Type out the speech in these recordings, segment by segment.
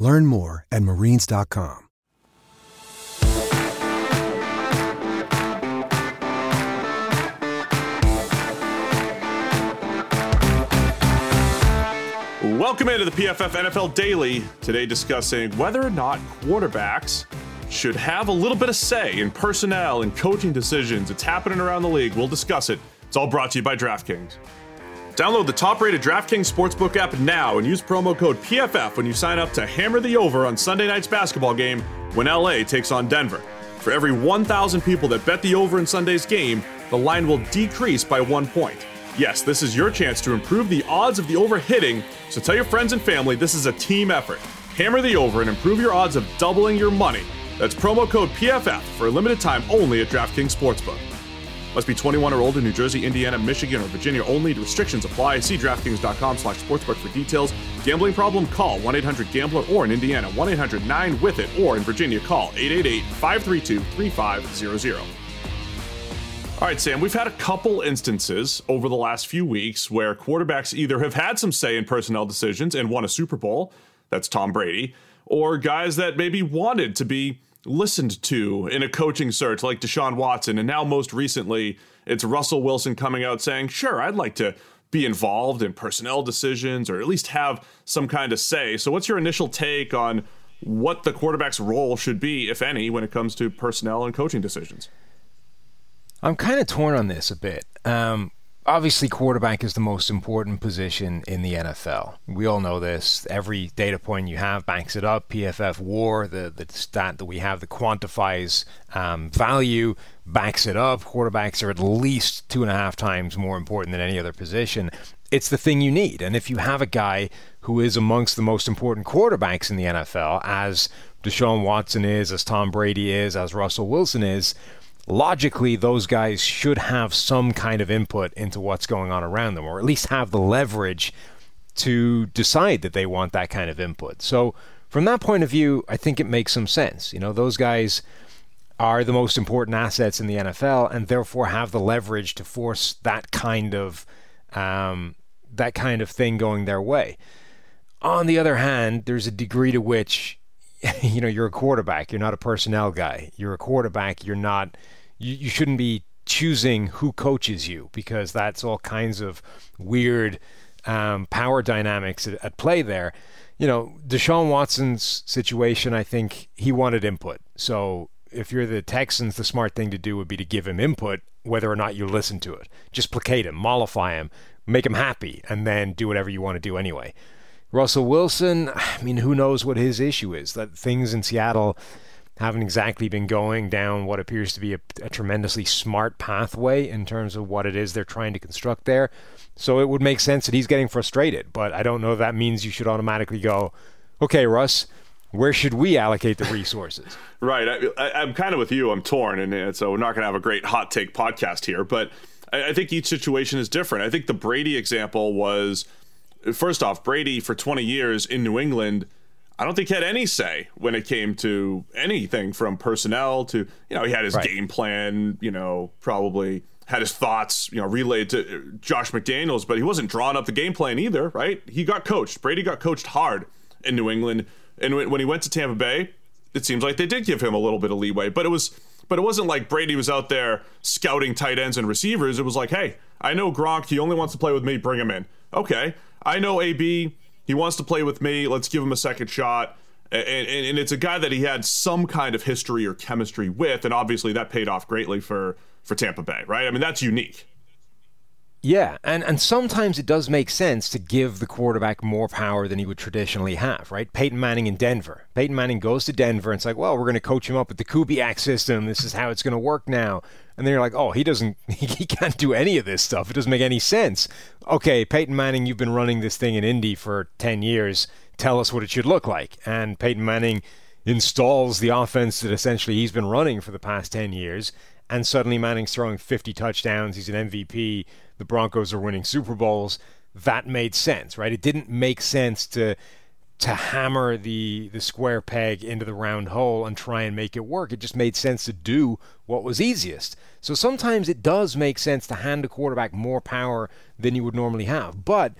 Learn more at marines.com. Welcome into the PFF NFL Daily. Today, discussing whether or not quarterbacks should have a little bit of say in personnel and coaching decisions. It's happening around the league. We'll discuss it. It's all brought to you by DraftKings. Download the top rated DraftKings Sportsbook app now and use promo code PFF when you sign up to hammer the over on Sunday night's basketball game when LA takes on Denver. For every 1,000 people that bet the over in Sunday's game, the line will decrease by one point. Yes, this is your chance to improve the odds of the over hitting, so tell your friends and family this is a team effort. Hammer the over and improve your odds of doubling your money. That's promo code PFF for a limited time only at DraftKings Sportsbook. Must be 21 or older, New Jersey, Indiana, Michigan, or Virginia only. Restrictions apply. See DraftKings.com slash sportsbook for details. Gambling problem? Call 1-800-GAMBLER or in Indiana, 1-800-9-WITH-IT or in Virginia, call 888-532-3500. All right, Sam, we've had a couple instances over the last few weeks where quarterbacks either have had some say in personnel decisions and won a Super Bowl, that's Tom Brady, or guys that maybe wanted to be listened to in a coaching search like Deshaun Watson. And now, most recently, it's Russell Wilson coming out saying, sure, I'd like to be involved in personnel decisions or at least have some kind of say. So, what's your initial take on what the quarterback's role should be, if any, when it comes to personnel and coaching decisions? I'm kind of torn on this a bit. Um, obviously, quarterback is the most important position in the NFL. We all know this. Every data point you have backs it up. PFF WAR, the, the stat that we have that quantifies um, value, backs it up. Quarterbacks are at least two and a half times more important than any other position. It's the thing you need. And if you have a guy who is amongst the most important quarterbacks in the NFL, as Deshaun Watson is, as Tom Brady is, as Russell Wilson is, logically those guys should have some kind of input into what's going on around them or at least have the leverage to decide that they want that kind of input. So from that point of view, I think it makes some sense. You know, those guys are the most important assets in the NFL and therefore have the leverage to force that kind of um, that kind of thing going their way. On the other hand, there's a degree to which you know you're a quarterback. You're not a personnel guy. You're a quarterback. You're not you, you shouldn't be choosing who coaches you because that's all kinds of weird um, power dynamics at, at, play there. You know, Deshaun Watson's situation, I think he wanted input. So if you're the Texans, the smart thing to do would be to give him input, whether or not you listen to it. Just placate him, mollify him, make him happy, and then do whatever you want to do anyway. Russell Wilson, I mean, who knows what his issue is? That things in Seattle haven't exactly been going down what appears to be a, a, tremendously smart pathway in terms of what it is they're trying to construct there. So it would make sense that he's getting frustrated, but I don't know if that means you should automatically go, okay, Russ, where should we allocate the resources? right. I, am kind of with you. I'm torn, and so we're not going to have a great hot take podcast here, but I, I think each situation is different. I think the Brady example was, first off, Brady for 20 years in New England – I don't think he had any say when it came to anything from personnel to, you know, he had his right. game plan, you know, probably had his thoughts, you know, relayed to uh, Josh McDaniels, but he wasn't drawing up the game plan either, right? He got coached. Brady got coached hard in New England. And when he went to Tampa Bay, it seems like they did give him a little bit of leeway, but it was but it wasn't like Brady was out there scouting tight ends and receivers. It was like, hey, I know Gronk, he only wants to play with me, bring him in. Okay. I know AB, he wants to play with me. Let's give him a second shot. And, and, and, it's a guy that he had some kind of history or chemistry with, and obviously that paid off greatly for for Tampa Bay, right? I mean, that's unique. Yeah, and, and sometimes it does make sense to give the quarterback more power than he would traditionally have, right? Peyton Manning in Denver. Peyton Manning goes to Denver and it's like, well, we're going to coach him up with the Kubiak system. This is how it's going to work now. And then you're like, oh, he doesn't, he can't do any of this stuff. It doesn't make any sense. Okay, Peyton Manning, you've been running this thing in Indy for 10 years. Tell us what it should look like. And Peyton Manning installs the offense that essentially he's been running for the past 10 years, and suddenly Manning's throwing 50 touchdowns, he's an MVP, the Broncos are winning Super Bowls. That made sense, right? It didn't make sense to to hammer the the square peg into the round hole and try and make it work. It just made sense to do what was easiest. So sometimes it does make sense to hand a quarterback more power than you would normally have. But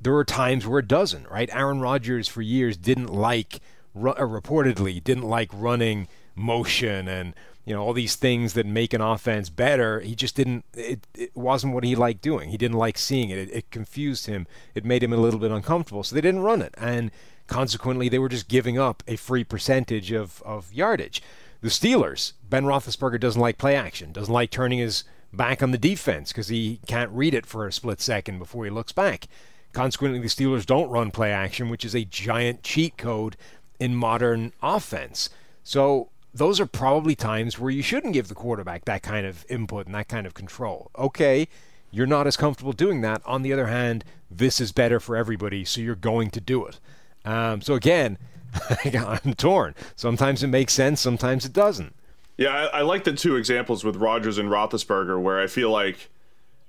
there are times where it doesn't, right? Aaron Rodgers for years didn't like uh, reportedly didn't like running motion and you know all these things that make an offense better. He just didn't it, it wasn't what he liked doing. He didn't like seeing it. it it confused him. It made him a little bit uncomfortable. So they didn't run it. And consequently they were just giving up a free percentage of, of yardage. The Steelers Ben Roethlisberger doesn't like play action doesn't like turning his back on the defense because he can't read it for a split second before he looks back. Consequently the Steelers don't run play action which is a giant cheat code in modern offense. So those are probably times where you shouldn't give the quarterback that kind of input and that kind of control. Okay, you're not as comfortable doing that. On the other hand, this is better for everybody, so you're going to do it. Um, so again, I'm torn. Sometimes it makes sense, sometimes it doesn't. Yeah, I, I like the two examples with Rodgers and Roethlisberger, where I feel like,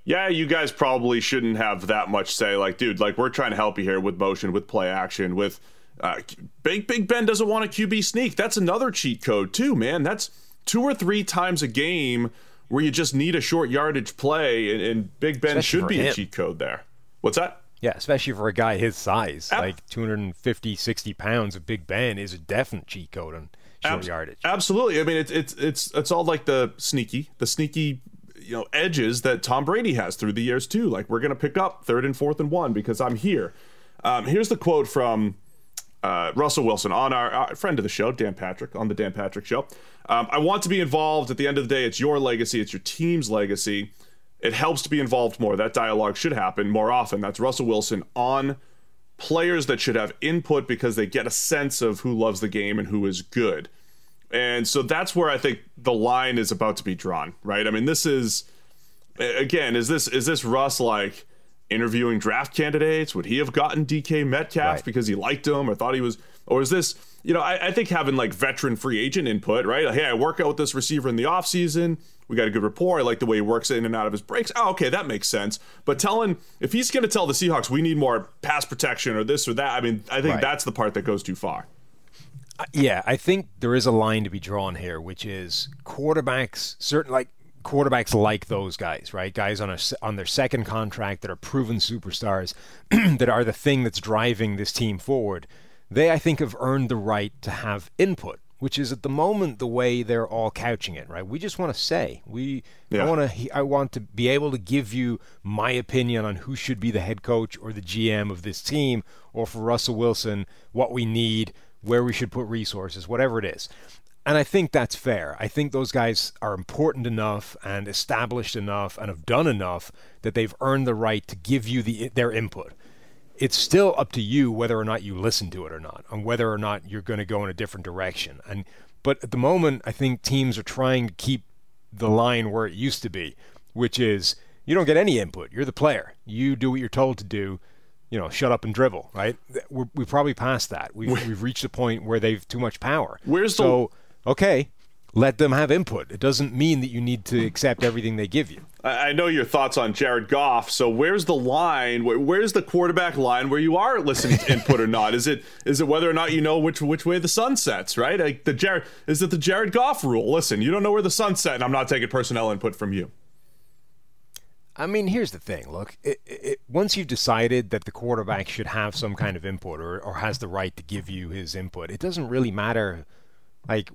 yeah, you guys probably shouldn't have that much say. Like, dude, like we're trying to help you here with motion, with play action, with uh, Big Big Ben doesn't want a QB sneak. That's another cheat code too, man. That's two or three times a game where you just need a short yardage play, and, and Big Ben especially should be him. a cheat code there. What's that? Yeah, especially for a guy his size, Ab- like 250, 60 pounds of Big Ben is a definite cheat code on short Ab- yardage. Absolutely. I mean, it's it's it's it's all like the sneaky, the sneaky, you know, edges that Tom Brady has through the years too. Like we're gonna pick up third and fourth and one because I'm here. Um, here's the quote from uh, Russell Wilson on our, our, friend of the show, Dan Patrick, on the Dan Patrick Show. Um, I want to be involved. At the end of the day, it's your legacy, it's your team's legacy. It helps to be involved more. That dialogue should happen more often. That's Russell Wilson on players that should have input because they get a sense of who loves the game and who is good. And so that's where I think the line is about to be drawn, right? I mean, this is again, is this is this Russ like interviewing draft candidates? Would he have gotten DK Metcalf right. because he liked him or thought he was? Or is this, you know, I, I, think having like veteran free agent input, right? Like, hey, I work out with this receiver in the offseason. We got a good rapport. I like the way he works in and out of his breaks. Oh, okay, that makes sense. But telling, if he's going to tell the Seahawks we need more pass protection or this or that, I mean, I think right. that's the part that goes too far. Yeah, I think there is a line to be drawn here, which is quarterbacks, certain like quarterbacks like those guys, right? Guys on a, on their second contract that are proven superstars, that are the thing that's driving this team forward. They, I think, have earned the right to have input, which is at the moment the way they're all couching it, right? We just want to say we. Yeah. I want to. I want to be able to give you my opinion on who should be the head coach or the GM of this team, or for Russell Wilson, what we need, where we should put resources, whatever it is. And I think that's fair. I think those guys are important enough and established enough and have done enough that they've earned the right to give you the, their input. It's still up to you whether or not you listen to it or not, and whether or not you're going to go in a different direction. And but at the moment, I think teams are trying to keep the line where it used to be, which is you don't get any input. You're the player. You do what you're told to do. You know, shut up and dribble. Right? We're, we probably passed that. We've, we've reached a point where they've too much power. Where's so, the okay, let them have input. It doesn't mean that you need to accept everything they give you. I know your thoughts on Jared Goff. So where's the line? Where's the quarterback line where you are listening to input or not? Is it is it whether or not you know which which way the sun sets? Right? Like the Jared is it the Jared Goff rule? Listen, you don't know where the sun set, and I'm not taking personnel input from you. I mean, here's the thing. Look, it, it, once you've decided that the quarterback should have some kind of input or, or has the right to give you his input, it doesn't really matter like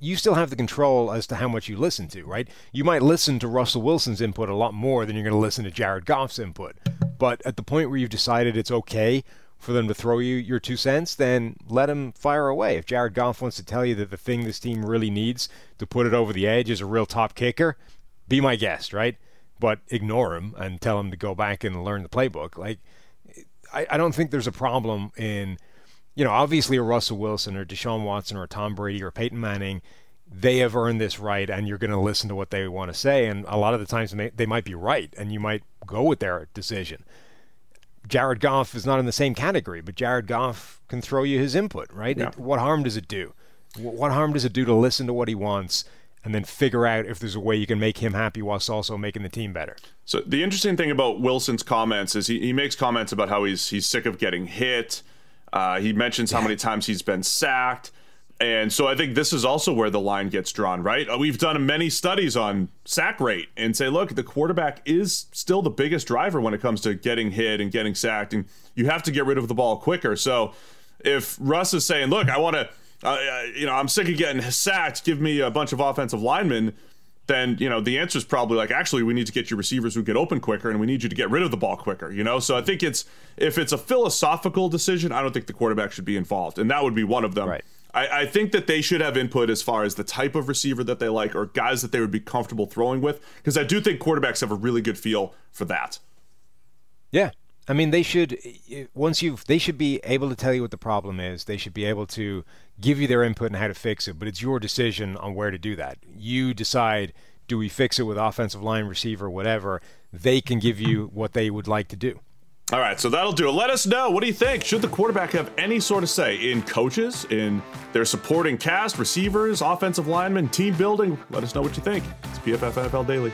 you still have the control as to how much you listen to, right? You might listen to Russell Wilson's input a lot more than you're going to listen to Jared Goff's input. But at the point where you've decided it's okay for them to throw you your two cents, then let them fire away. If Jared Goff wants to tell you that the thing this team really needs to put it over the edge is a real top kicker, be my guest, right? But ignore him and tell him to go back and learn the playbook. Like, I, I don't think there's a problem in you know, obviously a Russell Wilson or Deshaun Watson or Tom Brady or Peyton Manning, they have earned this right, and you're going to listen to what they want to say. And a lot of the times they might be right, and you might go with their decision. Jared Goff is not in the same category, but Jared Goff can throw you his input, right? Yeah. What harm does it do? What harm does it do to listen to what he wants and then figure out if there's a way you can make him happy whilst also making the team better? So the interesting thing about Wilson's comments is he, he makes comments about how he's he's sick of getting hit. Uh, he mentions how many times he's been sacked. And so I think this is also where the line gets drawn, right? Uh, We've done many studies on sack rate and say, look, the quarterback is still the biggest driver when it comes to getting hit and getting sacked, and you have to get rid of the ball quicker. So if Russ is saying, look, I want to, uh, you know, I'm sick of getting sacked, give me a bunch of offensive linemen, then you know the answer is probably like actually we need to get your receivers who get open quicker and we need you to get rid of the ball quicker you know so i think it's if it's a philosophical decision i don't think the quarterback should be involved and that would be one of them Right. I, I think that they should have input as far as the type of receiver that they like or guys that they would be comfortable throwing with because i do think quarterbacks have a really good feel for that Yeah. I mean, they should once you've they should be able to tell you what the problem is. They should be able to give you their input on how to fix it, but it's your decision on where to do that. You decide do we fix it with offensive line, receiver, whatever. They can give you what they would like to do. All right, so that'll do it. Let us know. What do you think? Should the quarterback have any sort of say in coaches, in their supporting cast, receivers, offensive linemen, team building? Let us know what you think. It's PFF NFL Daily.